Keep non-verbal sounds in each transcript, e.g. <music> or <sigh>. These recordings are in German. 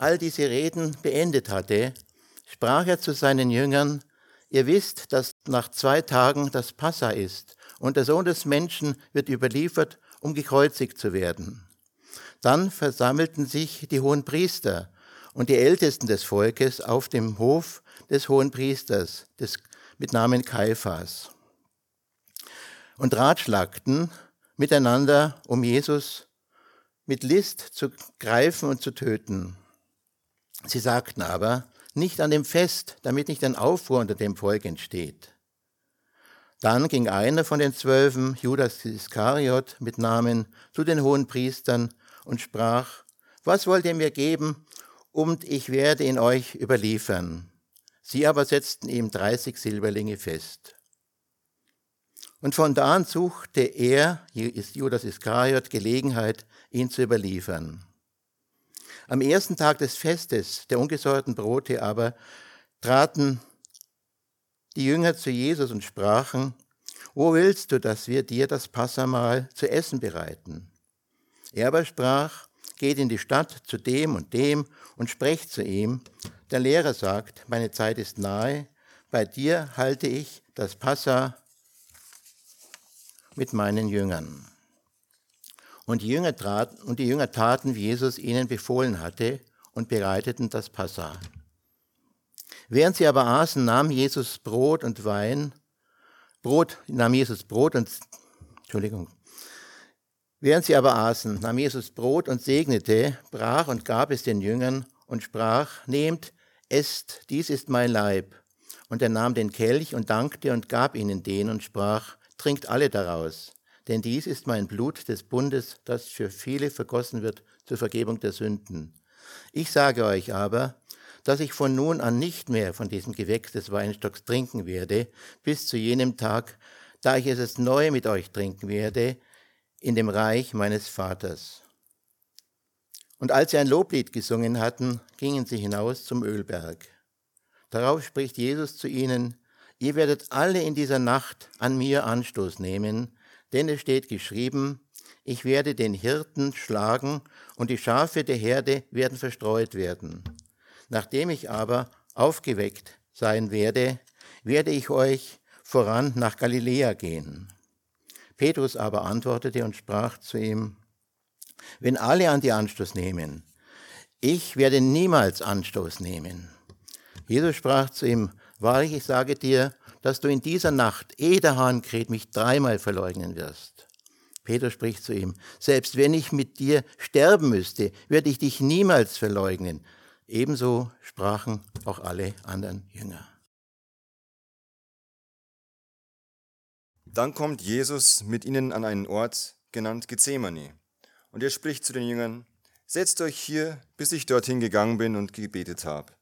all diese Reden beendet hatte, sprach er zu seinen Jüngern, ihr wisst, dass nach zwei Tagen das Passa ist und der Sohn des Menschen wird überliefert, um gekreuzigt zu werden. Dann versammelten sich die hohen Priester und die Ältesten des Volkes auf dem Hof des hohen Priesters des, mit Namen Kaiphas und ratschlagten miteinander, um Jesus mit List zu greifen und zu töten. Sie sagten aber, nicht an dem Fest, damit nicht ein Aufruhr unter dem Volk entsteht. Dann ging einer von den Zwölfen, Judas Iskariot mit Namen, zu den hohen Priestern und sprach, was wollt ihr mir geben, und ich werde ihn euch überliefern. Sie aber setzten ihm dreißig Silberlinge fest. Und von da an suchte er, Judas Iskariot, Gelegenheit, ihn zu überliefern. Am ersten Tag des Festes der ungesäuerten Brote aber traten die Jünger zu Jesus und sprachen, wo willst du, dass wir dir das Passamahl zu essen bereiten? Er aber sprach, geht in die Stadt zu dem und dem und sprecht zu ihm. Der Lehrer sagt, meine Zeit ist nahe, bei dir halte ich das Passa mit meinen Jüngern. Und die Jünger, traten, und die Jünger taten, wie Jesus ihnen befohlen hatte, und bereiteten das Passa. Während sie aber aßen, nahm Jesus Brot und Wein, Brot, nahm Jesus Brot und, Entschuldigung, Während sie aber aßen, nahm Jesus Brot und segnete, brach und gab es den Jüngern und sprach, nehmt, esst, dies ist mein Leib. Und er nahm den Kelch und dankte und gab ihnen den und sprach, trinkt alle daraus denn dies ist mein Blut des Bundes, das für viele vergossen wird zur Vergebung der Sünden. Ich sage euch aber, dass ich von nun an nicht mehr von diesem Gewächs des Weinstocks trinken werde, bis zu jenem Tag, da ich es neu mit euch trinken werde, in dem Reich meines Vaters. Und als sie ein Loblied gesungen hatten, gingen sie hinaus zum Ölberg. Darauf spricht Jesus zu ihnen, ihr werdet alle in dieser Nacht an mir Anstoß nehmen, denn es steht geschrieben, ich werde den Hirten schlagen und die Schafe der Herde werden verstreut werden. Nachdem ich aber aufgeweckt sein werde, werde ich euch voran nach Galiläa gehen. Petrus aber antwortete und sprach zu ihm, wenn alle an die Anstoß nehmen, ich werde niemals Anstoß nehmen. Jesus sprach zu ihm, wahrlich, ich sage dir, dass du in dieser Nacht, ehe der Hahn kräht, mich dreimal verleugnen wirst. Peter spricht zu ihm, selbst wenn ich mit dir sterben müsste, werde ich dich niemals verleugnen. Ebenso sprachen auch alle anderen Jünger. Dann kommt Jesus mit ihnen an einen Ort genannt Gethsemane. Und er spricht zu den Jüngern, setzt euch hier, bis ich dorthin gegangen bin und gebetet habe.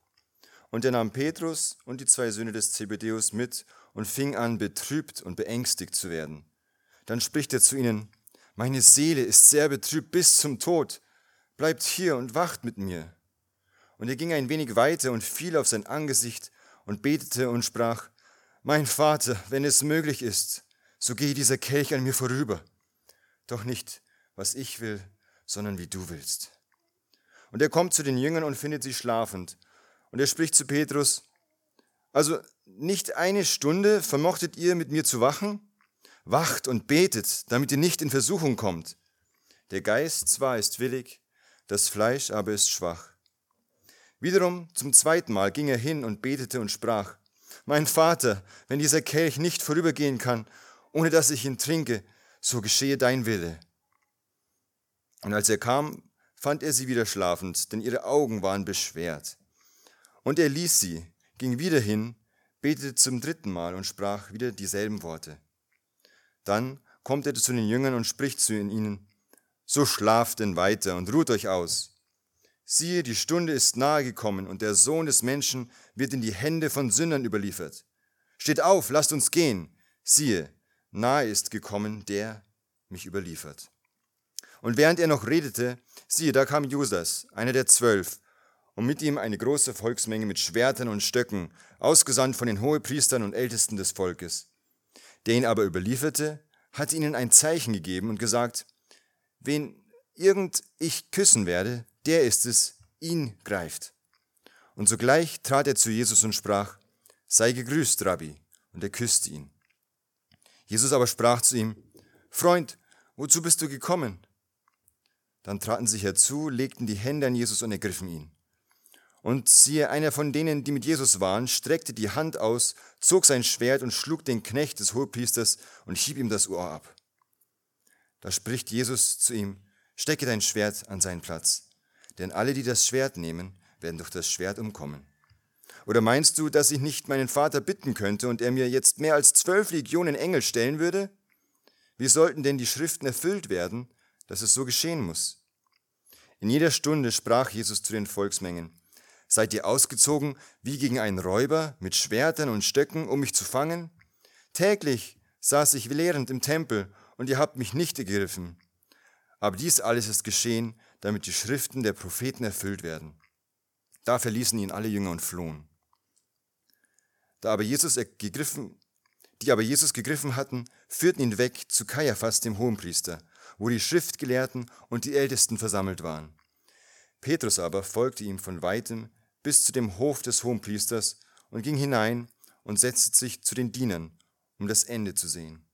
Und er nahm Petrus und die zwei Söhne des Zebedeus mit und fing an, betrübt und beängstigt zu werden. Dann spricht er zu ihnen, meine Seele ist sehr betrübt bis zum Tod. Bleibt hier und wacht mit mir. Und er ging ein wenig weiter und fiel auf sein Angesicht und betete und sprach, Mein Vater, wenn es möglich ist, so gehe dieser Kelch an mir vorüber. Doch nicht, was ich will, sondern wie du willst. Und er kommt zu den Jüngern und findet sie schlafend und er spricht zu Petrus, also nicht eine Stunde vermochtet ihr mit mir zu wachen? Wacht und betet, damit ihr nicht in Versuchung kommt. Der Geist zwar ist willig, das Fleisch aber ist schwach. Wiederum zum zweiten Mal ging er hin und betete und sprach, Mein Vater, wenn dieser Kelch nicht vorübergehen kann, ohne dass ich ihn trinke, so geschehe dein Wille. Und als er kam, fand er sie wieder schlafend, denn ihre Augen waren beschwert. Und er ließ sie, ging wieder hin, betete zum dritten Mal und sprach wieder dieselben Worte. Dann kommt er zu den Jüngern und spricht zu ihnen, so schlaft denn weiter und ruht euch aus. Siehe, die Stunde ist nahe gekommen und der Sohn des Menschen wird in die Hände von Sündern überliefert. Steht auf, lasst uns gehen. Siehe, nahe ist gekommen der mich überliefert. Und während er noch redete, siehe, da kam Judas, einer der zwölf, und mit ihm eine große Volksmenge mit Schwertern und Stöcken, ausgesandt von den Hohepriestern und Ältesten des Volkes. Der ihn aber überlieferte, hatte ihnen ein Zeichen gegeben und gesagt, wen irgend ich küssen werde, der ist es, ihn greift. Und sogleich trat er zu Jesus und sprach, Sei gegrüßt, Rabbi, und er küsste ihn. Jesus aber sprach zu ihm, Freund, wozu bist du gekommen? Dann traten sie herzu, legten die Hände an Jesus und ergriffen ihn. Und siehe, einer von denen, die mit Jesus waren, streckte die Hand aus, zog sein Schwert und schlug den Knecht des Hohepriesters und hieb ihm das Ohr ab. Da spricht Jesus zu ihm, stecke dein Schwert an seinen Platz, denn alle, die das Schwert nehmen, werden durch das Schwert umkommen. Oder meinst du, dass ich nicht meinen Vater bitten könnte und er mir jetzt mehr als zwölf Legionen Engel stellen würde? Wie sollten denn die Schriften erfüllt werden, dass es so geschehen muss? In jeder Stunde sprach Jesus zu den Volksmengen, Seid ihr ausgezogen wie gegen einen Räuber mit Schwertern und Stöcken, um mich zu fangen? Täglich saß ich lehrend im Tempel und ihr habt mich nicht ergriffen. Aber dies alles ist geschehen, damit die Schriften der Propheten erfüllt werden. Da verließen ihn alle Jünger und flohen. Da aber Jesus gegriffen, die aber Jesus gegriffen hatten, führten ihn weg zu Kaiaphas, dem Hohenpriester, wo die Schriftgelehrten und die Ältesten versammelt waren. Petrus aber folgte ihm von weitem bis zu dem Hof des Hohenpriesters und ging hinein und setzte sich zu den Dienern, um das Ende zu sehen.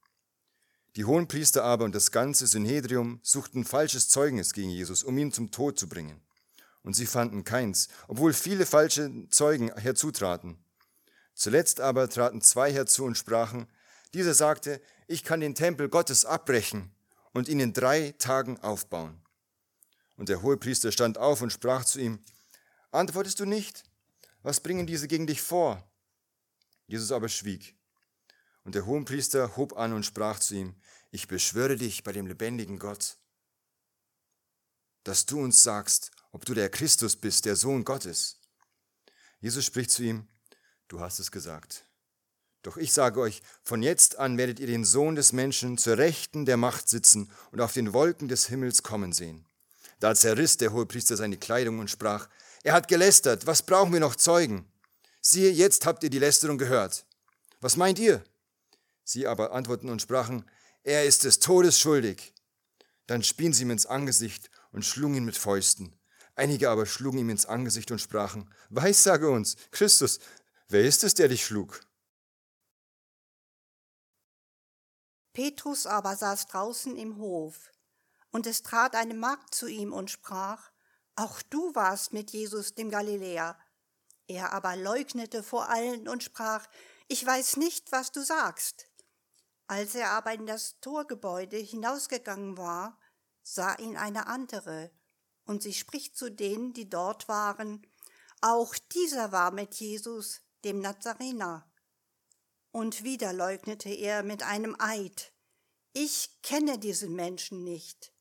Die Hohenpriester aber und das ganze Synhedrium suchten falsches Zeugnis gegen Jesus, um ihn zum Tod zu bringen. Und sie fanden keins, obwohl viele falsche Zeugen herzutraten. Zuletzt aber traten zwei herzu und sprachen, dieser sagte, ich kann den Tempel Gottes abbrechen und ihn in drei Tagen aufbauen. Und der Hohepriester stand auf und sprach zu ihm, Antwortest du nicht? Was bringen diese gegen dich vor? Jesus aber schwieg. Und der Hohenpriester hob an und sprach zu ihm, ich beschwöre dich bei dem lebendigen Gott, dass du uns sagst, ob du der Christus bist, der Sohn Gottes. Jesus spricht zu ihm, du hast es gesagt. Doch ich sage euch, von jetzt an werdet ihr den Sohn des Menschen zur Rechten der Macht sitzen und auf den Wolken des Himmels kommen sehen. Da zerriss der Hohepriester seine Kleidung und sprach, er hat gelästert, was brauchen wir noch Zeugen? Siehe, jetzt habt ihr die Lästerung gehört. Was meint ihr? Sie aber antworten und sprachen, er ist des Todes schuldig. Dann spien sie ihm ins Angesicht und schlugen ihn mit Fäusten. Einige aber schlugen ihm ins Angesicht und sprachen, Weissage uns, Christus, wer ist es, der dich schlug? Petrus aber saß draußen im Hof, und es trat eine Magd zu ihm und sprach, Auch du warst mit Jesus dem Galiläer. Er aber leugnete vor allen und sprach, Ich weiß nicht, was du sagst. Als er aber in das Torgebäude hinausgegangen war, sah ihn eine andere, und sie spricht zu denen, die dort waren, auch dieser war mit Jesus, dem Nazarener. Und wieder leugnete er mit einem Eid, ich kenne diesen Menschen nicht.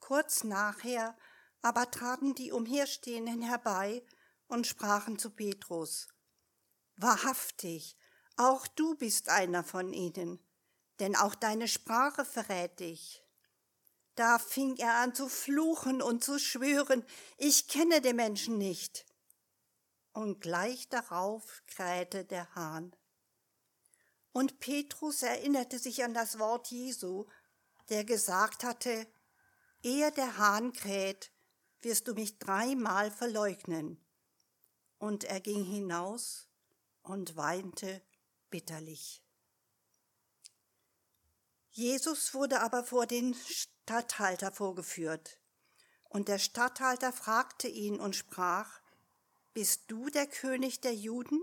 Kurz nachher aber traten die Umherstehenden herbei und sprachen zu Petrus, Wahrhaftig, auch du bist einer von ihnen, denn auch deine Sprache verrät dich. Da fing er an zu fluchen und zu schwören, ich kenne den Menschen nicht. Und gleich darauf krähte der Hahn. Und Petrus erinnerte sich an das Wort Jesu, der gesagt hatte, ehe der Hahn kräht, wirst du mich dreimal verleugnen. Und er ging hinaus und weinte bitterlich. Jesus wurde aber vor den Statthalter vorgeführt. Und der Statthalter fragte ihn und sprach, Bist du der König der Juden?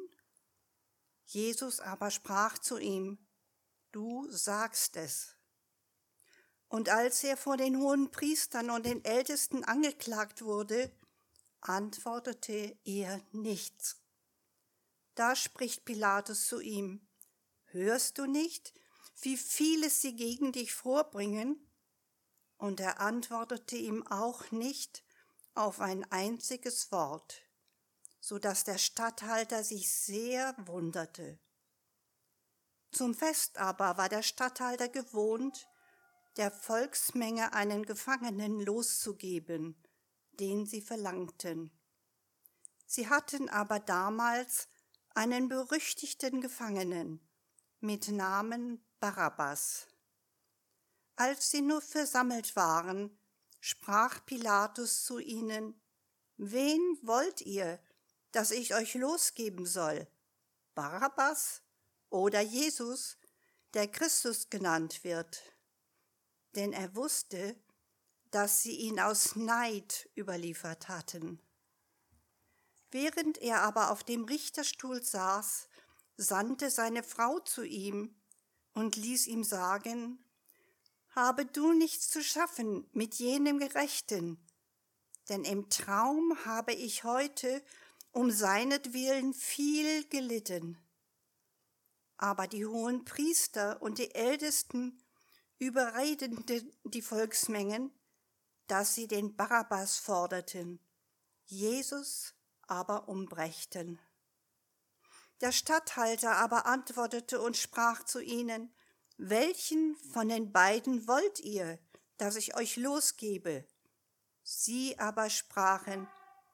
Jesus aber sprach zu ihm, Du sagst es. Und als er vor den hohen Priestern und den Ältesten angeklagt wurde, antwortete er nichts. Da spricht Pilatus zu ihm, Hörst du nicht, wie vieles sie gegen dich vorbringen? Und er antwortete ihm auch nicht auf ein einziges Wort, so dass der Statthalter sich sehr wunderte. Zum Fest aber war der Statthalter gewohnt, der Volksmenge einen Gefangenen loszugeben, den sie verlangten. Sie hatten aber damals einen berüchtigten Gefangenen mit Namen Barabbas. Als sie nur versammelt waren, sprach Pilatus zu ihnen, wen wollt ihr, dass ich euch losgeben soll? Barabbas oder Jesus, der Christus genannt wird? Denn er wusste, dass sie ihn aus Neid überliefert hatten. Während er aber auf dem Richterstuhl saß, sandte seine Frau zu ihm und ließ ihm sagen, Habe du nichts zu schaffen mit jenem Gerechten, denn im Traum habe ich heute um seinetwillen viel gelitten. Aber die hohen Priester und die Ältesten überredeten die Volksmengen, dass sie den Barabbas forderten, Jesus aber umbrächten. Der Statthalter aber antwortete und sprach zu ihnen, Welchen von den beiden wollt ihr, dass ich euch losgebe? Sie aber sprachen,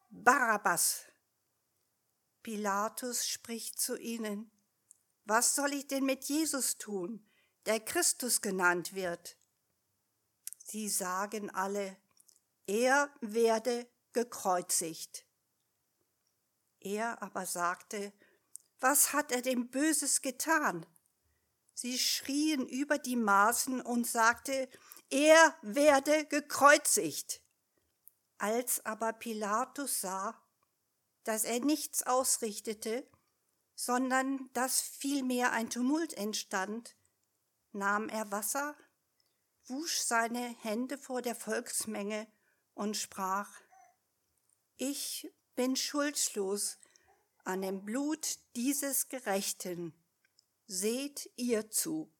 Barabbas. Pilatus spricht zu ihnen, Was soll ich denn mit Jesus tun, der Christus genannt wird? Sie sagen alle, er werde gekreuzigt. Er aber sagte, was hat er dem Böses getan? Sie schrien über die Maßen und sagte, er werde gekreuzigt. Als aber Pilatus sah, dass er nichts ausrichtete, sondern dass vielmehr ein Tumult entstand, nahm er Wasser, wusch seine Hände vor der Volksmenge und sprach, Ich bin schuldlos an dem Blut dieses Gerechten. Seht ihr zu.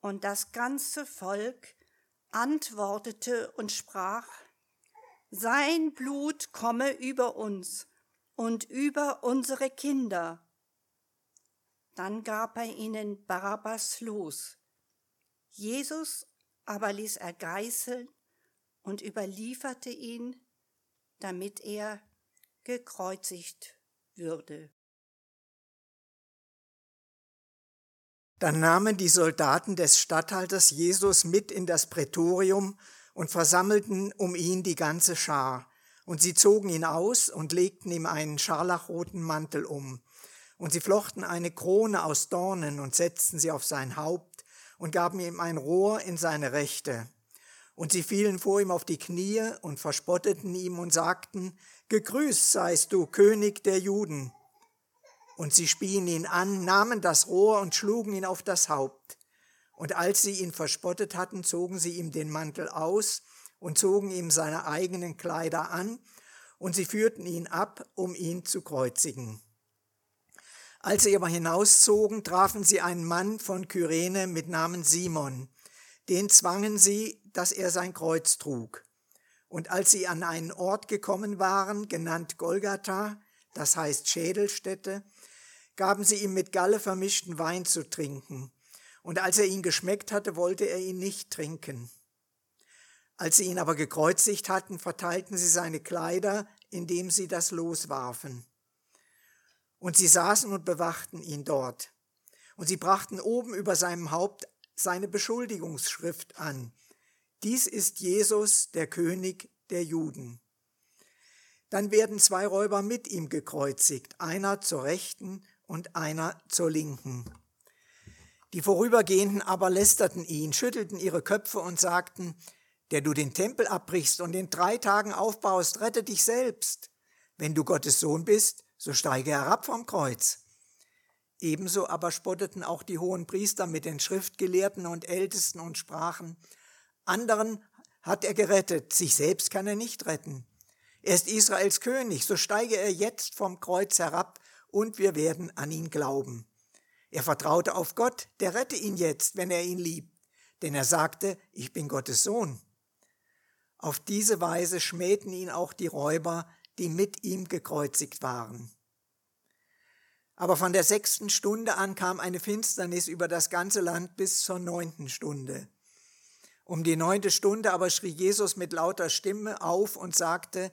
Und das ganze Volk antwortete und sprach, Sein Blut komme über uns und über unsere Kinder. Dann gab er ihnen Barabbas los. Jesus aber ließ er geißeln und überlieferte ihn, damit er gekreuzigt würde. Dann nahmen die Soldaten des Statthalters Jesus mit in das Prätorium und versammelten um ihn die ganze Schar. Und sie zogen ihn aus und legten ihm einen scharlachroten Mantel um. Und sie flochten eine Krone aus Dornen und setzten sie auf sein Haupt und gaben ihm ein Rohr in seine Rechte. Und sie fielen vor ihm auf die Knie und verspotteten ihm und sagten, Gegrüßt seist du, König der Juden. Und sie spien ihn an, nahmen das Rohr und schlugen ihn auf das Haupt. Und als sie ihn verspottet hatten, zogen sie ihm den Mantel aus und zogen ihm seine eigenen Kleider an, und sie führten ihn ab, um ihn zu kreuzigen. Als sie aber hinauszogen, trafen sie einen Mann von Kyrene mit Namen Simon. Den zwangen sie, dass er sein Kreuz trug. Und als sie an einen Ort gekommen waren, genannt Golgatha, das heißt Schädelstätte, gaben sie ihm mit Galle vermischten Wein zu trinken. Und als er ihn geschmeckt hatte, wollte er ihn nicht trinken. Als sie ihn aber gekreuzigt hatten, verteilten sie seine Kleider, indem sie das Los warfen. Und sie saßen und bewachten ihn dort. Und sie brachten oben über seinem Haupt seine Beschuldigungsschrift an. Dies ist Jesus, der König der Juden. Dann werden zwei Räuber mit ihm gekreuzigt, einer zur Rechten und einer zur Linken. Die Vorübergehenden aber lästerten ihn, schüttelten ihre Köpfe und sagten, der du den Tempel abbrichst und in drei Tagen aufbaust, rette dich selbst. Wenn du Gottes Sohn bist, so steige herab vom Kreuz. Ebenso aber spotteten auch die hohen Priester mit den Schriftgelehrten und Ältesten und sprachen, anderen hat er gerettet, sich selbst kann er nicht retten. Er ist Israels König, so steige er jetzt vom Kreuz herab und wir werden an ihn glauben. Er vertraute auf Gott, der rette ihn jetzt, wenn er ihn liebt, denn er sagte, ich bin Gottes Sohn. Auf diese Weise schmähten ihn auch die Räuber, die mit ihm gekreuzigt waren. Aber von der sechsten Stunde an kam eine Finsternis über das ganze Land bis zur neunten Stunde. Um die neunte Stunde aber schrie Jesus mit lauter Stimme auf und sagte,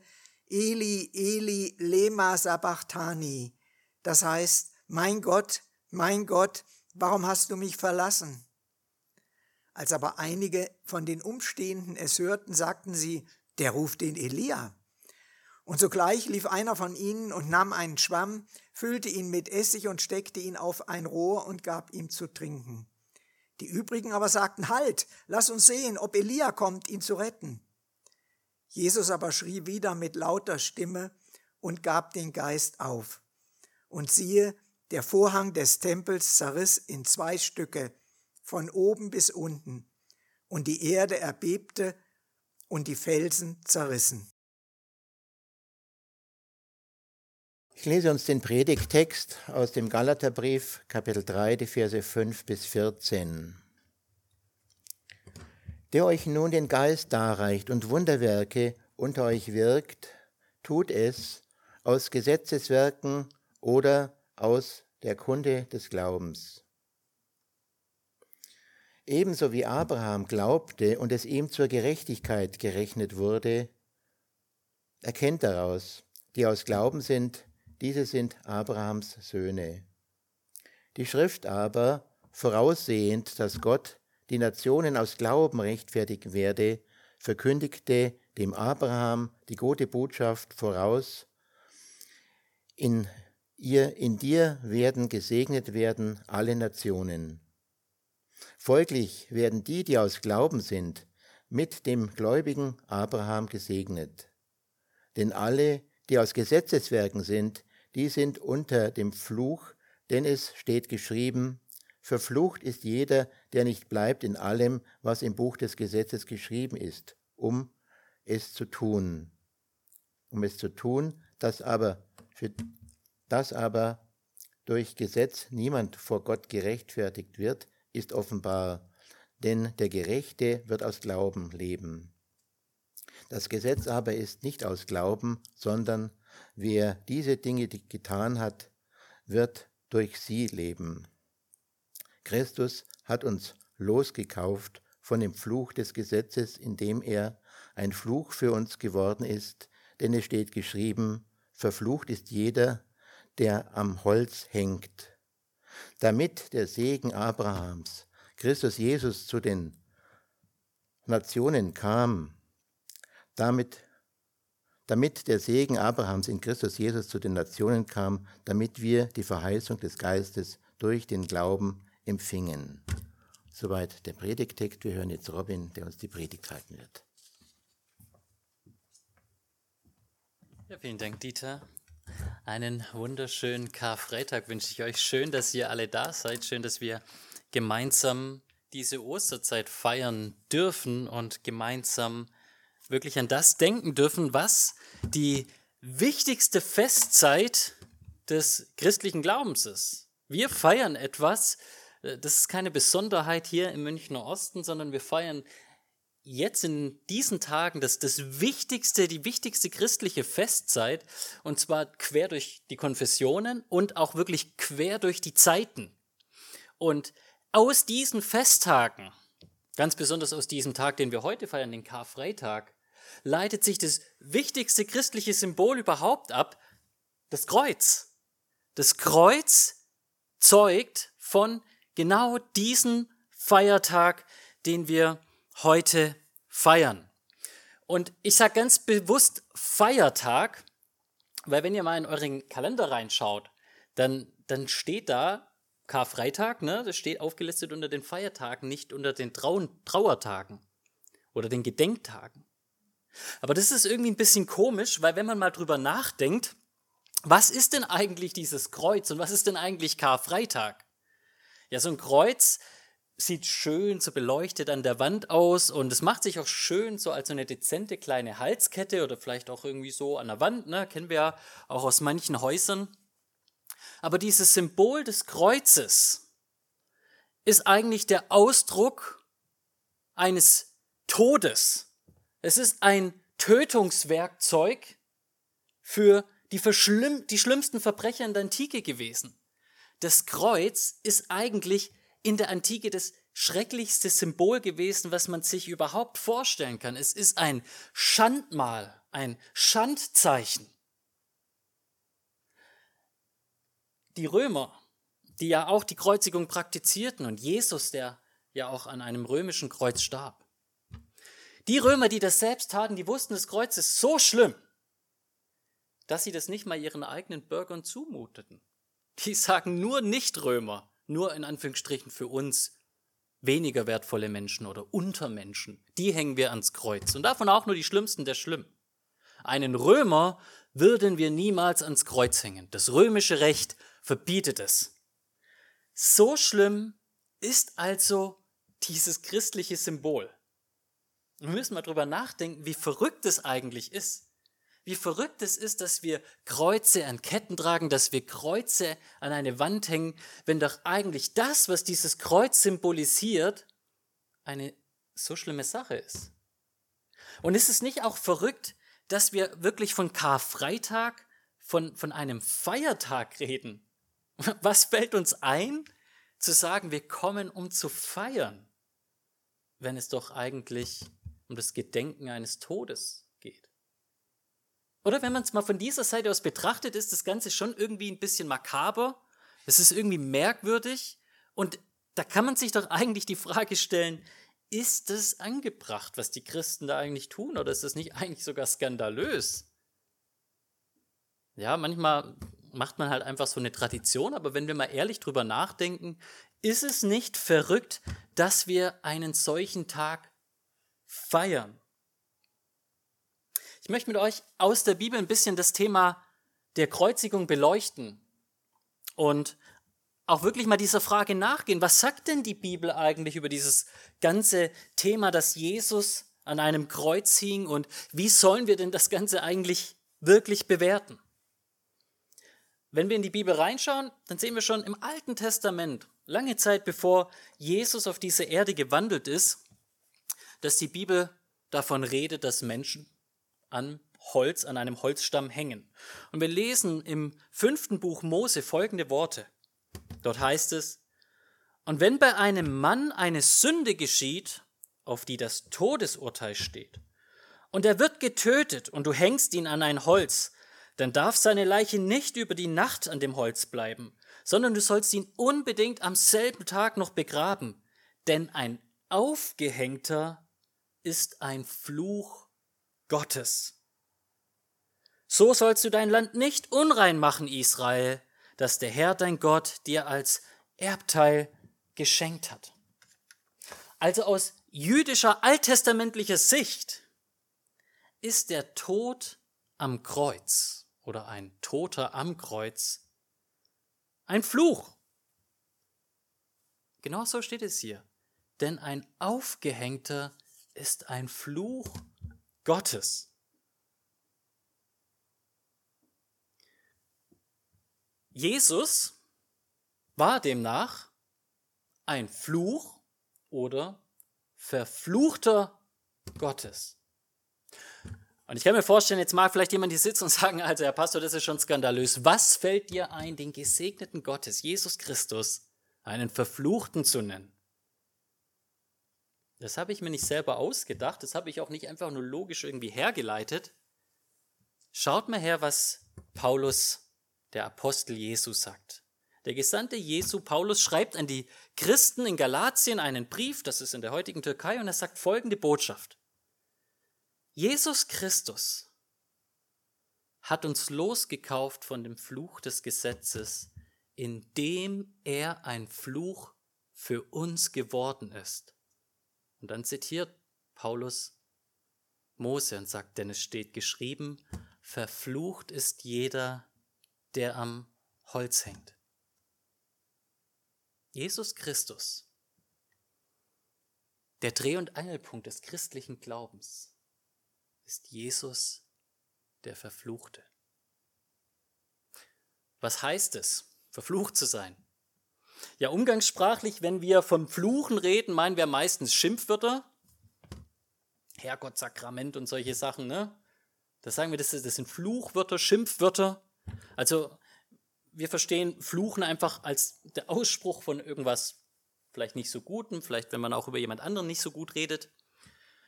Eli, Eli, lema sabachthani. Das heißt, mein Gott, mein Gott, warum hast du mich verlassen? Als aber einige von den Umstehenden es hörten, sagten sie, der ruft den Elia. Und sogleich lief einer von ihnen und nahm einen Schwamm, füllte ihn mit Essig und steckte ihn auf ein Rohr und gab ihm zu trinken. Die übrigen aber sagten, Halt, lass uns sehen, ob Elia kommt, ihn zu retten. Jesus aber schrie wieder mit lauter Stimme und gab den Geist auf. Und siehe, der Vorhang des Tempels zerriss in zwei Stücke, von oben bis unten, und die Erde erbebte und die Felsen zerrissen. Lese uns den Predigtext aus dem Galaterbrief, Kapitel 3, die Verse 5 bis 14. Der euch nun den Geist darreicht und Wunderwerke unter euch wirkt, tut es aus Gesetzeswerken oder aus der Kunde des Glaubens. Ebenso wie Abraham glaubte und es ihm zur Gerechtigkeit gerechnet wurde, erkennt daraus, die aus Glauben sind, diese sind Abrahams Söhne. Die Schrift aber, voraussehend, dass Gott die Nationen aus Glauben rechtfertigen werde, verkündigte dem Abraham die gute Botschaft voraus, in ihr, in dir werden gesegnet werden alle Nationen. Folglich werden die, die aus Glauben sind, mit dem gläubigen Abraham gesegnet. Denn alle, die aus Gesetzeswerken sind, die sind unter dem Fluch, denn es steht geschrieben, Verflucht ist jeder, der nicht bleibt in allem, was im Buch des Gesetzes geschrieben ist, um es zu tun. Um es zu tun, dass aber, für das aber durch Gesetz niemand vor Gott gerechtfertigt wird, ist offenbar, denn der Gerechte wird aus Glauben leben. Das Gesetz aber ist nicht aus Glauben, sondern Wer diese Dinge getan hat, wird durch sie leben. Christus hat uns losgekauft von dem Fluch des Gesetzes, indem er ein Fluch für uns geworden ist, denn es steht geschrieben, verflucht ist jeder, der am Holz hängt. Damit der Segen Abrahams, Christus Jesus zu den Nationen kam, damit damit der Segen Abrahams in Christus Jesus zu den Nationen kam, damit wir die Verheißung des Geistes durch den Glauben empfingen. Soweit der Predigtext. Wir hören jetzt Robin, der uns die Predigt halten wird. Ja, vielen Dank, Dieter. Einen wunderschönen Karfreitag wünsche ich euch. Schön, dass ihr alle da seid. Schön, dass wir gemeinsam diese Osterzeit feiern dürfen und gemeinsam wirklich an das denken dürfen, was die wichtigste Festzeit des christlichen Glaubens ist. Wir feiern etwas, äh, das ist keine Besonderheit hier im Münchner Osten, sondern wir feiern jetzt in diesen Tagen das, das wichtigste, die wichtigste christliche Festzeit, und zwar quer durch die Konfessionen und auch wirklich quer durch die Zeiten. Und aus diesen Festtagen, ganz besonders aus diesem Tag, den wir heute feiern, den Karfreitag, leitet sich das wichtigste christliche Symbol überhaupt ab, das Kreuz. Das Kreuz zeugt von genau diesem Feiertag, den wir heute feiern. Und ich sage ganz bewusst Feiertag, weil wenn ihr mal in euren Kalender reinschaut, dann, dann steht da Karfreitag, ne? das steht aufgelistet unter den Feiertagen, nicht unter den Trau Trauertagen oder den Gedenktagen. Aber das ist irgendwie ein bisschen komisch, weil wenn man mal drüber nachdenkt, was ist denn eigentlich dieses Kreuz und was ist denn eigentlich Karfreitag? Ja, so ein Kreuz sieht schön so beleuchtet an der Wand aus und es macht sich auch schön so als so eine dezente kleine Halskette oder vielleicht auch irgendwie so an der Wand, ne? kennen wir ja auch aus manchen Häusern. Aber dieses Symbol des Kreuzes ist eigentlich der Ausdruck eines Todes. Es ist ein Tötungswerkzeug für die, die schlimmsten Verbrecher in der Antike gewesen. Das Kreuz ist eigentlich in der Antike das schrecklichste Symbol gewesen, was man sich überhaupt vorstellen kann. Es ist ein Schandmal, ein Schandzeichen. Die Römer, die ja auch die Kreuzigung praktizierten und Jesus, der ja auch an einem römischen Kreuz starb, die Römer, die das selbst taten, die wussten, das Kreuz ist so schlimm, dass sie das nicht mal ihren eigenen Bürgern zumuteten. Die sagen nur Nicht-Römer, nur in Anführungsstrichen für uns weniger wertvolle Menschen oder Untermenschen. Die hängen wir ans Kreuz. Und davon auch nur die Schlimmsten der Schlimm. Einen Römer würden wir niemals ans Kreuz hängen. Das römische Recht verbietet es. So schlimm ist also dieses christliche Symbol. Wir müssen mal drüber nachdenken, wie verrückt es eigentlich ist. Wie verrückt es ist, dass wir Kreuze an Ketten tragen, dass wir Kreuze an eine Wand hängen, wenn doch eigentlich das, was dieses Kreuz symbolisiert, eine so schlimme Sache ist. Und ist es nicht auch verrückt, dass wir wirklich von Karfreitag, von, von einem Feiertag reden? <laughs> Was fällt uns ein, zu sagen, wir kommen, um zu feiern, wenn es doch eigentlich um das Gedenken eines Todes geht? Oder wenn man es mal von dieser Seite aus betrachtet, ist das Ganze schon irgendwie ein bisschen makaber. Es ist irgendwie merkwürdig. Und da kann man sich doch eigentlich die Frage stellen, ist es angebracht, was die Christen da eigentlich tun? Oder ist das nicht eigentlich sogar skandalös? Ja, manchmal macht man halt einfach so eine Tradition, aber wenn wir mal ehrlich drüber nachdenken, ist es nicht verrückt, dass wir einen solchen Tag feiern? Ich möchte mit euch aus der Bibel ein bisschen das Thema der Kreuzigung beleuchten und auch wirklich mal dieser Frage nachgehen, was sagt denn die Bibel eigentlich über dieses ganze Thema, dass Jesus an einem Kreuz hing und wie sollen wir denn das Ganze eigentlich wirklich bewerten? Wenn wir in die Bibel reinschauen, dann sehen wir schon im Alten Testament, lange Zeit bevor Jesus auf diese Erde gewandelt ist, dass die Bibel davon redet, dass Menschen an Holz, an einem Holzstamm hängen. Und wir lesen im fünften Buch Mose folgende Worte. Dort heißt es, und wenn bei einem Mann eine Sünde geschieht, auf die das Todesurteil steht, und er wird getötet und du hängst ihn an ein Holz, dann darf seine Leiche nicht über die Nacht an dem Holz bleiben, sondern du sollst ihn unbedingt am selben Tag noch begraben, denn ein Aufgehängter ist ein Fluch Gottes. So sollst du dein Land nicht unrein machen, Israel, das der Herr dein Gott dir als Erbteil geschenkt hat. Also aus jüdischer alttestamentlicher Sicht ist der Tod am Kreuz oder ein Toter am Kreuz ein Fluch. Genau so steht es hier. Denn ein Aufgehängter ist ein Fluch Gottes. Jesus war demnach ein Fluch oder Verfluchter Gottes. Und ich kann mir vorstellen, jetzt mag vielleicht jemand hier sitzen und <laughs> sagen, also Herr Pastor, das ist schon skandalös. Was fällt dir ein, den gesegneten Gottes, Jesus Christus, einen Verfluchten zu nennen? Das habe ich mir nicht selber ausgedacht, das habe ich auch nicht einfach nur logisch irgendwie hergeleitet. Schaut mal her, was Paulus, der Apostel Jesu, sagt. Der Gesandte Jesu, Paulus, schreibt an die Christen in Galatien einen Brief, das ist in der heutigen Türkei, und er sagt folgende Botschaft. Jesus Christus hat uns losgekauft von dem Fluch des Gesetzes, indem er ein Fluch für uns geworden ist. Und dann zitiert Paulus Mose und sagt, denn es steht geschrieben, verflucht ist jeder, der am Holz hängt. Jesus Christus, der Dreh- und Angelpunkt des christlichen Glaubens, ist Jesus der Verfluchte. Was heißt es, verflucht zu sein? Ja, umgangssprachlich, wenn wir vom Fluchen reden, meinen wir meistens Schimpfwörter. Herrgottsakrament und solche Sachen, ne? Da sagen wir, das sind Fluchwörter, Schimpfwörter. Also wir verstehen Fluchen einfach als der Ausspruch von irgendwas vielleicht nicht so Gutem, vielleicht wenn man auch über jemand anderen nicht so gut redet.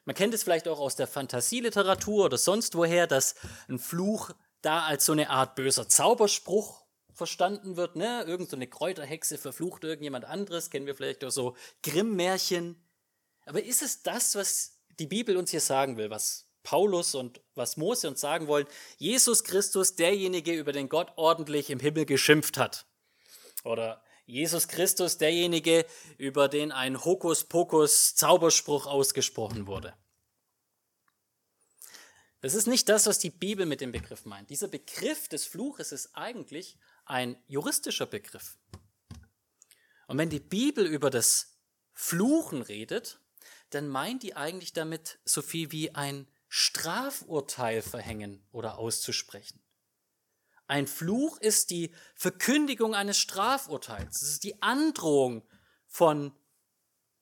Man kennt es vielleicht auch aus der Fantasieliteratur oder sonst woher, dass ein Fluch da als so eine Art böser Zauberspruch verstanden wird. Ne? Irgend so eine Kräuterhexe verflucht irgendjemand anderes, kennen wir vielleicht auch so Grimm-Märchen. Aber ist es das, was die Bibel uns hier sagen will, was Paulus und was Mose uns sagen wollen. Jesus Christus, derjenige, über den Gott ordentlich im Himmel geschimpft hat. Oder Jesus Christus, derjenige, über den ein Hokuspokus-Zauberspruch ausgesprochen wurde. Das ist nicht das, was die Bibel mit dem Begriff meint. Dieser Begriff des Fluches ist eigentlich ein juristischer Begriff. Und wenn die Bibel über das Fluchen redet, dann meint die eigentlich damit so viel wie ein Strafurteil verhängen oder auszusprechen. Ein Fluch ist die Verkündigung eines Strafurteils. Es ist die Androhung von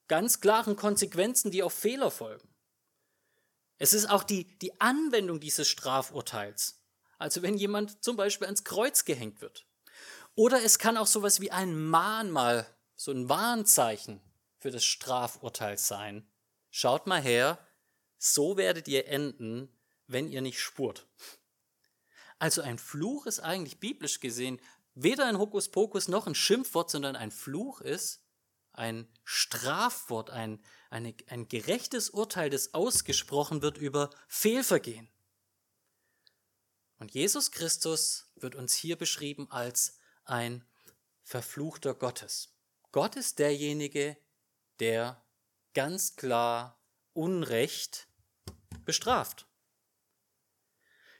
ganz klaren Konsequenzen, die auf Fehler folgen. Es ist auch die, die Anwendung dieses Strafurteils. Also wenn jemand zum Beispiel ans Kreuz gehängt wird. Oder es kann auch sowas wie ein Mahnmal, so ein Warnzeichen für das Strafurteil sein. Schaut mal her, so werdet ihr enden, wenn ihr nicht spurt. Also ein Fluch ist eigentlich biblisch gesehen weder ein Hokuspokus noch ein Schimpfwort, sondern ein Fluch ist ein Strafwort, ein, eine, ein gerechtes Urteil, das ausgesprochen wird über Fehlvergehen. Und Jesus Christus wird uns hier beschrieben als ein Verfluchter Gottes. Gott ist derjenige, der ganz klar Unrecht bestraft.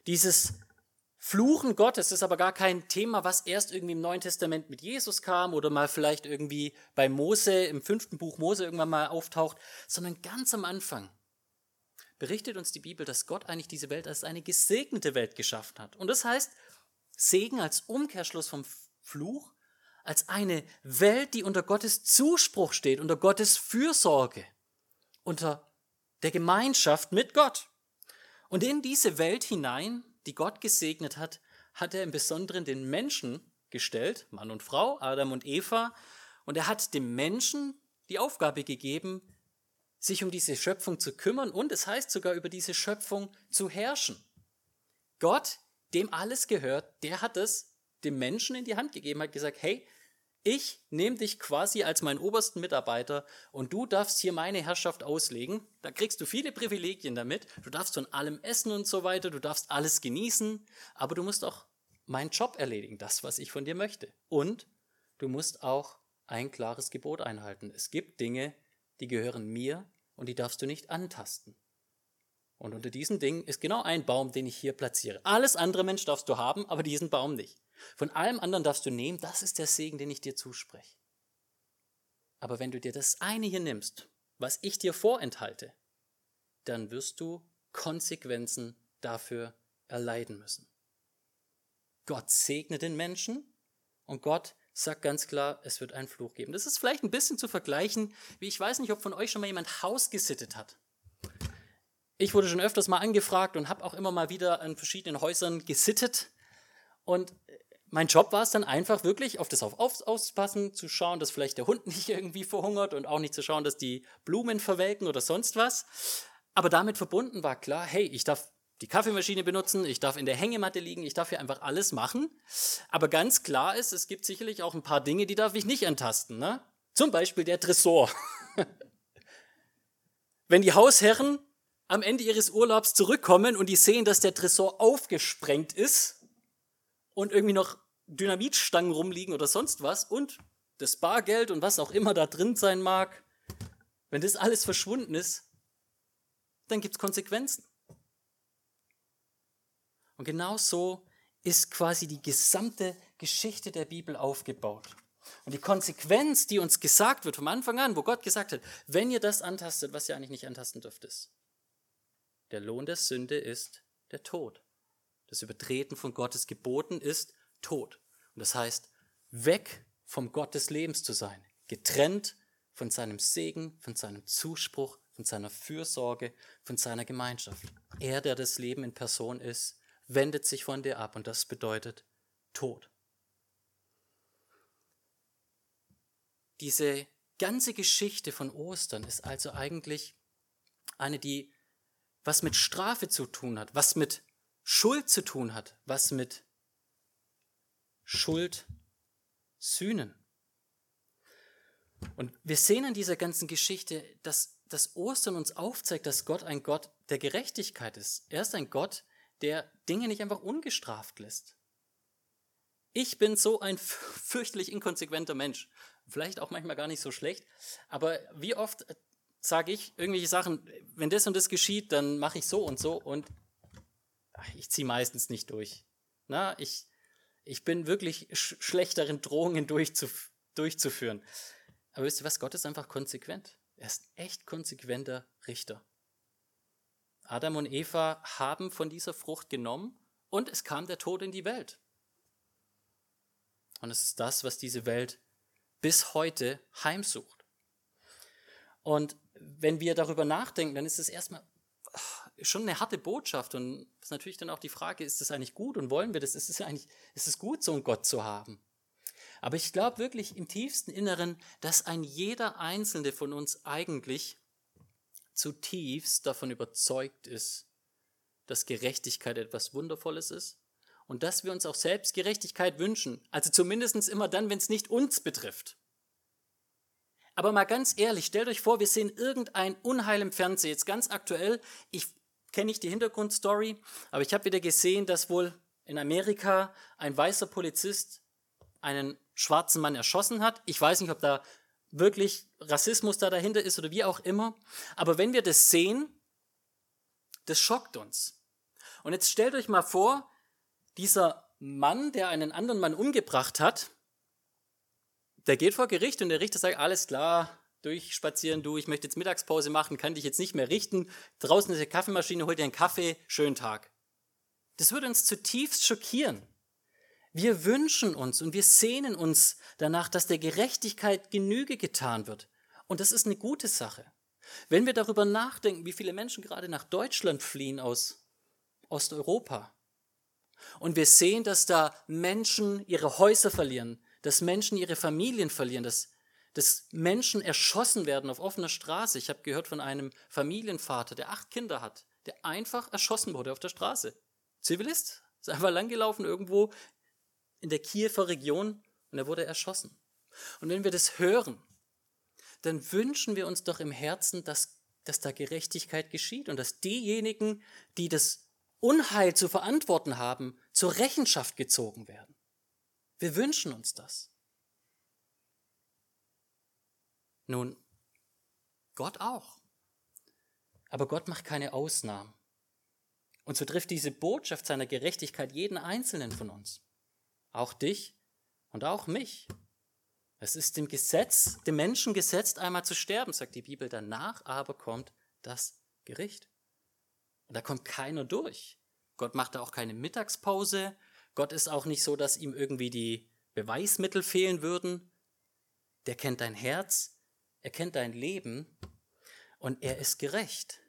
Dieses Fluchen Gottes ist aber gar kein Thema, was erst irgendwie im Neuen Testament mit Jesus kam oder mal vielleicht irgendwie bei Mose, im fünften Buch Mose irgendwann mal auftaucht, sondern ganz am Anfang berichtet uns die Bibel, dass Gott eigentlich diese Welt als eine gesegnete Welt geschaffen hat. Und das heißt, Segen als Umkehrschluss vom Fluch, als eine Welt, die unter Gottes Zuspruch steht, unter Gottes Fürsorge, unter der Gemeinschaft mit Gott. Und in diese Welt hinein die Gott gesegnet hat, hat er im Besonderen den Menschen gestellt, Mann und Frau, Adam und Eva, und er hat dem Menschen die Aufgabe gegeben, sich um diese Schöpfung zu kümmern und es heißt sogar über diese Schöpfung zu herrschen. Gott, dem alles gehört, der hat es dem Menschen in die Hand gegeben, hat gesagt, hey, ich nehme dich quasi als meinen obersten Mitarbeiter und du darfst hier meine Herrschaft auslegen. Da kriegst du viele Privilegien damit. Du darfst von allem essen und so weiter. Du darfst alles genießen. Aber du musst auch meinen Job erledigen, das, was ich von dir möchte. Und du musst auch ein klares Gebot einhalten. Es gibt Dinge, die gehören mir und die darfst du nicht antasten. Und unter diesen Dingen ist genau ein Baum, den ich hier platziere. Alles andere Mensch darfst du haben, aber diesen Baum nicht. Von allem anderen darfst du nehmen, das ist der Segen, den ich dir zuspreche. Aber wenn du dir das eine hier nimmst, was ich dir vorenthalte, dann wirst du Konsequenzen dafür erleiden müssen. Gott segne den Menschen und Gott sagt ganz klar, es wird einen Fluch geben. Das ist vielleicht ein bisschen zu vergleichen, wie ich weiß nicht, ob von euch schon mal jemand Haus gesittet hat. Ich wurde schon öfters mal angefragt und habe auch immer mal wieder an verschiedenen Häusern gesittet. Und mein Job war es dann einfach wirklich, auf das auf, auf, aufzupassen, zu schauen, dass vielleicht der Hund <laughs> nicht irgendwie verhungert und auch nicht zu schauen, dass die Blumen verwelken oder sonst was. Aber damit verbunden war klar, hey, ich darf die Kaffeemaschine benutzen, ich darf in der Hängematte liegen, ich darf hier einfach alles machen. Aber ganz klar ist, es gibt sicherlich auch ein paar Dinge, die darf ich nicht antasten. Ne? Zum Beispiel der Tresor. <laughs> Wenn die Hausherren am Ende ihres Urlaubs zurückkommen und die sehen, dass der Tresor aufgesprengt ist, und irgendwie noch Dynamitstangen rumliegen oder sonst was und das Bargeld und was auch immer da drin sein mag, wenn das alles verschwunden ist, dann gibt es Konsequenzen. Und genau so ist quasi die gesamte Geschichte der Bibel aufgebaut. Und die Konsequenz, die uns gesagt wird vom Anfang an, wo Gott gesagt hat, wenn ihr das antastet, was ihr eigentlich nicht antasten dürft, ist, der Lohn der Sünde ist der Tod. Das Übertreten von Gottes Geboten ist Tod. Und das heißt, weg vom Gott des Lebens zu sein, getrennt von seinem Segen, von seinem Zuspruch, von seiner Fürsorge, von seiner Gemeinschaft. Er, der das Leben in Person ist, wendet sich von dir ab und das bedeutet Tod. Diese ganze Geschichte von Ostern ist also eigentlich eine, die was mit Strafe zu tun hat, was mit Schuld zu tun hat, was mit Schuld sühnen. Und wir sehen in dieser ganzen Geschichte, dass dass Ostern uns aufzeigt, dass Gott ein Gott der Gerechtigkeit ist. Er ist ein Gott, der Dinge nicht einfach ungestraft lässt. Ich bin so ein <laughs> fürchterlich inkonsequenter Mensch. Vielleicht auch manchmal gar nicht so schlecht. Aber wie oft sage ich irgendwelche Sachen, wenn das und das geschieht, dann mache ich so und so und ich ziehe meistens nicht durch. Na, ich, ich bin wirklich sch schlechteren Drohungen durchzuf durchzuführen. Aber wisst ihr was? Gott ist einfach konsequent. Er ist echt konsequenter Richter. Adam und Eva haben von dieser Frucht genommen und es kam der Tod in die Welt. Und es ist das, was diese Welt bis heute heimsucht. Und wenn wir darüber nachdenken, dann ist es erstmal schon eine harte Botschaft und ist natürlich dann auch die Frage, ist das eigentlich gut und wollen wir das? Ist es eigentlich, ist es gut, so einen Gott zu haben? Aber ich glaube wirklich im tiefsten Inneren, dass ein jeder Einzelne von uns eigentlich zutiefst davon überzeugt ist, dass Gerechtigkeit etwas Wundervolles ist und dass wir uns auch selbst Gerechtigkeit wünschen. Also zumindest immer dann, wenn es nicht uns betrifft. Aber mal ganz ehrlich, stellt euch vor, wir sehen irgendein Unheil im Fernsehen, jetzt ganz aktuell. Ich kenne nicht die Hintergrundstory, aber ich habe wieder gesehen, dass wohl in Amerika ein weißer Polizist einen schwarzen Mann erschossen hat. Ich weiß nicht, ob da wirklich Rassismus da dahinter ist oder wie auch immer. Aber wenn wir das sehen, das schockt uns. Und jetzt stellt euch mal vor, dieser Mann, der einen anderen Mann umgebracht hat, der geht vor Gericht und der Richter sagt, alles klar, durchspazieren du, ich möchte jetzt Mittagspause machen, kann dich jetzt nicht mehr richten. Draußen ist eine Kaffeemaschine, hol dir einen Kaffee, schönen Tag. Das würde uns zutiefst schockieren. Wir wünschen uns und wir sehnen uns danach, dass der Gerechtigkeit Genüge getan wird. Und das ist eine gute Sache. Wenn wir darüber nachdenken, wie viele Menschen gerade nach Deutschland fliehen aus Osteuropa, und wir sehen, dass da Menschen ihre Häuser verlieren, dass Menschen ihre Familien verlieren, dass, dass Menschen erschossen werden auf offener Straße. Ich habe gehört von einem Familienvater, der acht Kinder hat, der einfach erschossen wurde auf der Straße. Zivilist, <laughs> ist einfach langgelaufen irgendwo in der Kiewer Region und er wurde erschossen. Und wenn wir das hören, dann wünschen wir uns doch im Herzen, dass, dass da Gerechtigkeit geschieht und dass diejenigen, die das Unheil zu verantworten haben, zur Rechenschaft gezogen werden. Wir wünschen uns das. Nun, Gott auch. Aber Gott macht keine Ausnahmen. Und so trifft diese Botschaft seiner Gerechtigkeit jeden Einzelnen von uns. Auch dich und auch mich. Es ist dem Gesetz, dem Menschen gesetzt, einmal zu sterben, sagt die Bibel. Danach aber kommt das Gericht. Und da kommt keiner durch. Gott macht da auch keine Mittagspause. Gott ist auch nicht so, dass ihm irgendwie die Beweismittel fehlen würden. Der kennt dein Herz, er kennt dein Leben und er ist gerecht.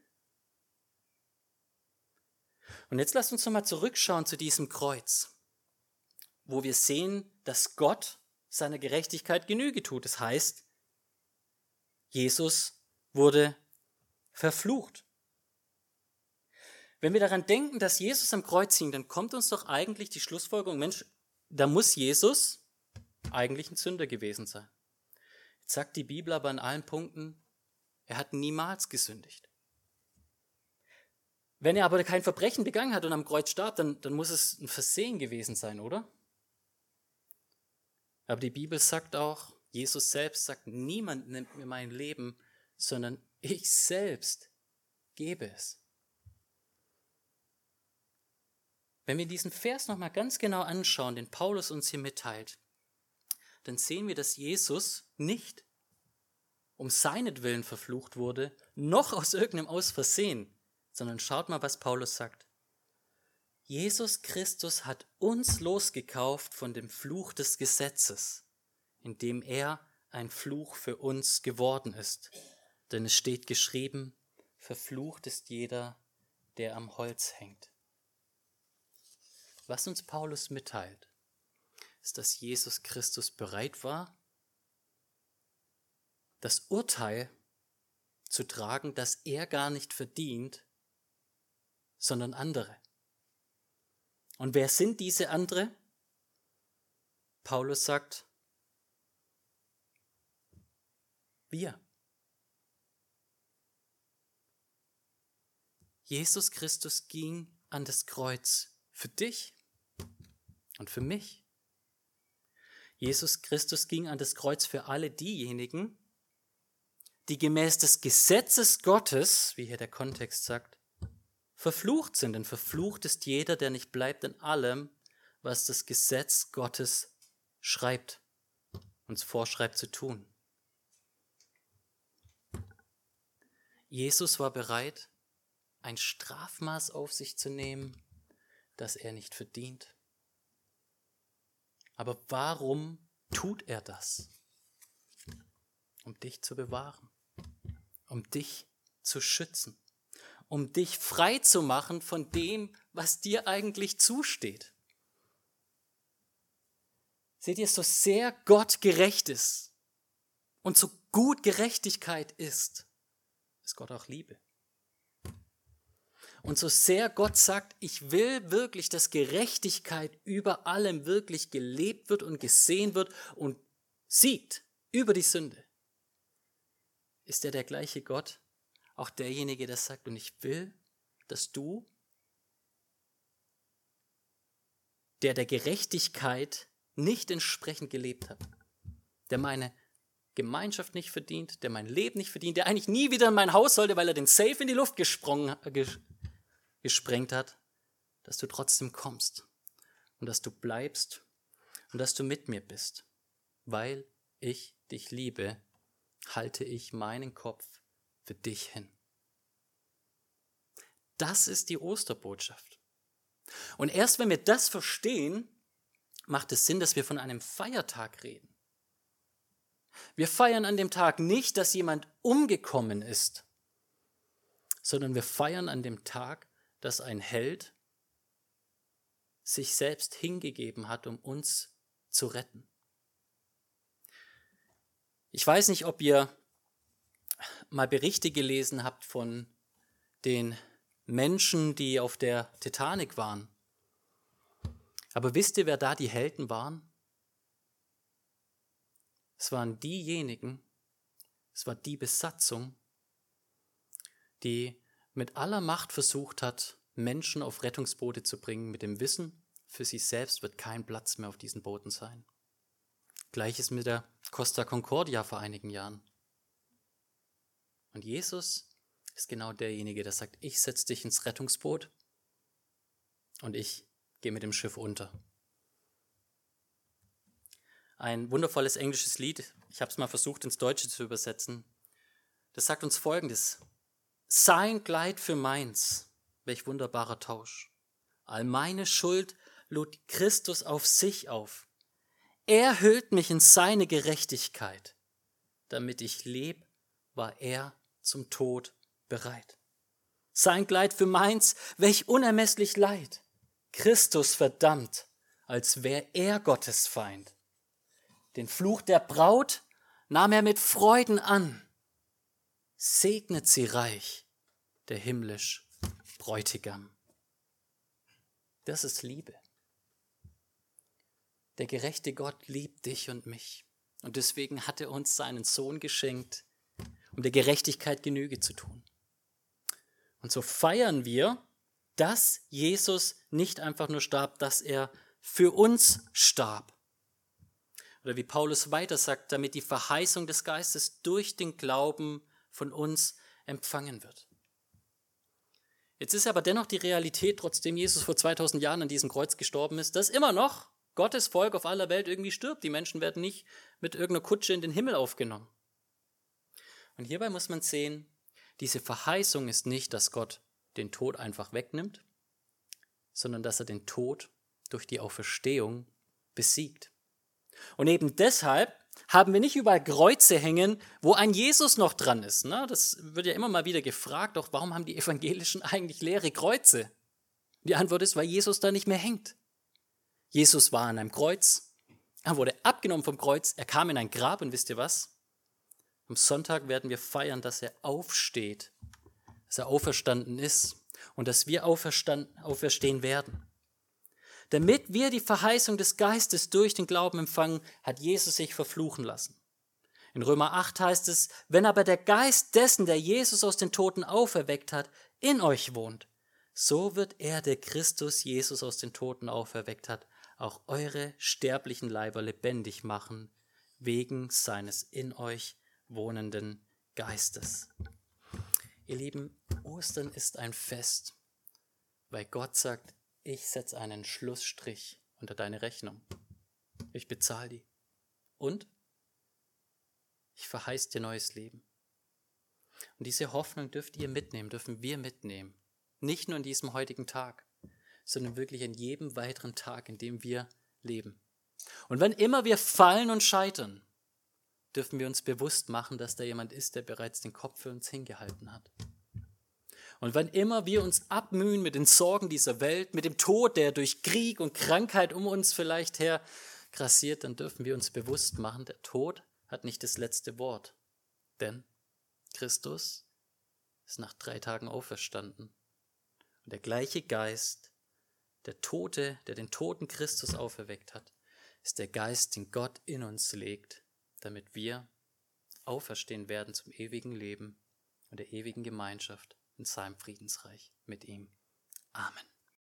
Und jetzt lasst uns nochmal zurückschauen zu diesem Kreuz, wo wir sehen, dass Gott seiner Gerechtigkeit Genüge tut. Das heißt, Jesus wurde verflucht. Wenn wir daran denken, dass Jesus am Kreuz hing, dann kommt uns doch eigentlich die Schlussfolgerung, Mensch, da muss Jesus eigentlich ein Sünder gewesen sein. Sagt die Bibel aber an allen Punkten, er hat niemals gesündigt. Wenn er aber kein Verbrechen begangen hat und am Kreuz starb, dann, dann muss es ein Versehen gewesen sein, oder? Aber die Bibel sagt auch, Jesus selbst sagt, niemand nimmt mir mein Leben, sondern ich selbst gebe es. Wenn wir diesen Vers nochmal ganz genau anschauen, den Paulus uns hier mitteilt, dann sehen wir, dass Jesus nicht um seinetwillen verflucht wurde, noch aus irgendeinem Ausversehen, sondern schaut mal, was Paulus sagt. Jesus Christus hat uns losgekauft von dem Fluch des Gesetzes, indem er ein Fluch für uns geworden ist. Denn es steht geschrieben, verflucht ist jeder, der am Holz hängt. Was uns Paulus mitteilt, ist, dass Jesus Christus bereit war, das Urteil zu tragen, das er gar nicht verdient, sondern andere. Und wer sind diese andere? Paulus sagt, wir. Jesus Christus ging an das Kreuz für dich und für mich. Jesus Christus ging an das Kreuz für alle diejenigen, die gemäß des Gesetzes Gottes, wie hier der Kontext sagt, verflucht sind. Denn verflucht ist jeder, der nicht bleibt in allem, was das Gesetz Gottes schreibt, uns vorschreibt zu tun. Jesus war bereit, ein Strafmaß auf sich zu nehmen, das er nicht verdient. Aber warum tut er das? Um dich zu bewahren, um dich zu schützen, um dich frei zu machen von dem, was dir eigentlich zusteht. Seht ihr, so sehr Gott gerecht ist und so gut Gerechtigkeit ist, ist Gott auch Liebe. Und so sehr Gott sagt, ich will wirklich, dass Gerechtigkeit über allem wirklich gelebt wird und gesehen wird und siegt über die Sünde, ist er der gleiche Gott, auch derjenige, der sagt, und ich will, dass du, der der Gerechtigkeit nicht entsprechend gelebt hat, der meine Gemeinschaft nicht verdient, der mein Leben nicht verdient, der eigentlich nie wieder in mein Haus sollte, weil er den Safe in die Luft gesprungen, gesprengt hat, dass du trotzdem kommst und dass du bleibst und dass du mit mir bist. Weil ich dich liebe, halte ich meinen Kopf für dich hin. Das ist die Osterbotschaft. Und erst wenn wir das verstehen, macht es Sinn, dass wir von einem Feiertag reden. Wir feiern an dem Tag nicht, dass jemand umgekommen ist, sondern wir feiern an dem Tag, dass ein Held sich selbst hingegeben hat, um uns zu retten. Ich weiß nicht, ob ihr mal Berichte gelesen habt von den Menschen, die auf der Titanic waren. Aber wisst ihr, wer da die Helden waren? Es waren diejenigen, es war die Besatzung, die mit aller Macht versucht hat, Menschen auf Rettungsboote zu bringen, mit dem Wissen, für sie selbst wird kein Platz mehr auf diesen Booten sein. Gleiches mit der Costa Concordia vor einigen Jahren. Und Jesus ist genau derjenige, der sagt, ich setze dich ins Rettungsboot und ich gehe mit dem Schiff unter. Ein wundervolles englisches Lied, ich habe es mal versucht ins Deutsche zu übersetzen, das sagt uns Folgendes. Sein Kleid für meins, welch wunderbarer Tausch. All meine Schuld lud Christus auf sich auf. Er hüllt mich in seine Gerechtigkeit. Damit ich leb, war er zum Tod bereit. Sein Kleid für meins, welch unermesslich Leid. Christus verdammt, als wär er Gottes Feind. Den Fluch der Braut nahm er mit Freuden an segnet sie reich, der himmlisch Bräutigam. Das ist Liebe. Der gerechte Gott liebt dich und mich. Und deswegen hat er uns seinen Sohn geschenkt, um der Gerechtigkeit Genüge zu tun. Und so feiern wir, dass Jesus nicht einfach nur starb, dass er für uns starb. Oder wie Paulus weiter sagt, damit die Verheißung des Geistes durch den Glauben von uns empfangen wird. Jetzt ist aber dennoch die Realität, trotzdem Jesus vor 2000 Jahren an diesem Kreuz gestorben ist, dass immer noch Gottes Volk auf aller Welt irgendwie stirbt. Die Menschen werden nicht mit irgendeiner Kutsche in den Himmel aufgenommen. Und hierbei muss man sehen, diese Verheißung ist nicht, dass Gott den Tod einfach wegnimmt, sondern dass er den Tod durch die Auferstehung besiegt. Und eben deshalb haben wir nicht überall Kreuze hängen, wo ein Jesus noch dran ist. Ne? Das wird ja immer mal wieder gefragt, doch warum haben die Evangelischen eigentlich leere Kreuze? Die Antwort ist, weil Jesus da nicht mehr hängt. Jesus war an einem Kreuz, er wurde abgenommen vom Kreuz, er kam in ein Grab und wisst ihr was? Am Sonntag werden wir feiern, dass er aufsteht, dass er auferstanden ist und dass wir auferstehen werden. Damit wir die Verheißung des Geistes durch den Glauben empfangen, hat Jesus sich verfluchen lassen. In Römer 8 heißt es, wenn aber der Geist dessen, der Jesus aus den Toten auferweckt hat, in euch wohnt, so wird er, der Christus Jesus aus den Toten auferweckt hat, auch eure sterblichen Leiber lebendig machen, wegen seines in euch wohnenden Geistes. Ihr Lieben, Ostern ist ein Fest, weil Gott sagt, ich setze einen Schlussstrich unter deine Rechnung. Ich bezahle die. Und ich verheiße dir neues Leben. Und diese Hoffnung dürft ihr mitnehmen, dürfen wir mitnehmen. Nicht nur an diesem heutigen Tag, sondern wirklich an jedem weiteren Tag, in dem wir leben. Und wenn immer wir fallen und scheitern, dürfen wir uns bewusst machen, dass da jemand ist, der bereits den Kopf für uns hingehalten hat. Und wenn immer wir uns abmühen mit den Sorgen dieser Welt, mit dem Tod, der durch Krieg und Krankheit um uns vielleicht her grassiert, dann dürfen wir uns bewusst machen, der Tod hat nicht das letzte Wort. Denn Christus ist nach drei Tagen auferstanden. Und der gleiche Geist, der Tote, der den toten Christus auferweckt hat, ist der Geist, den Gott in uns legt, damit wir auferstehen werden zum ewigen Leben und der ewigen Gemeinschaft in seinem Friedensreich mit ihm. Amen.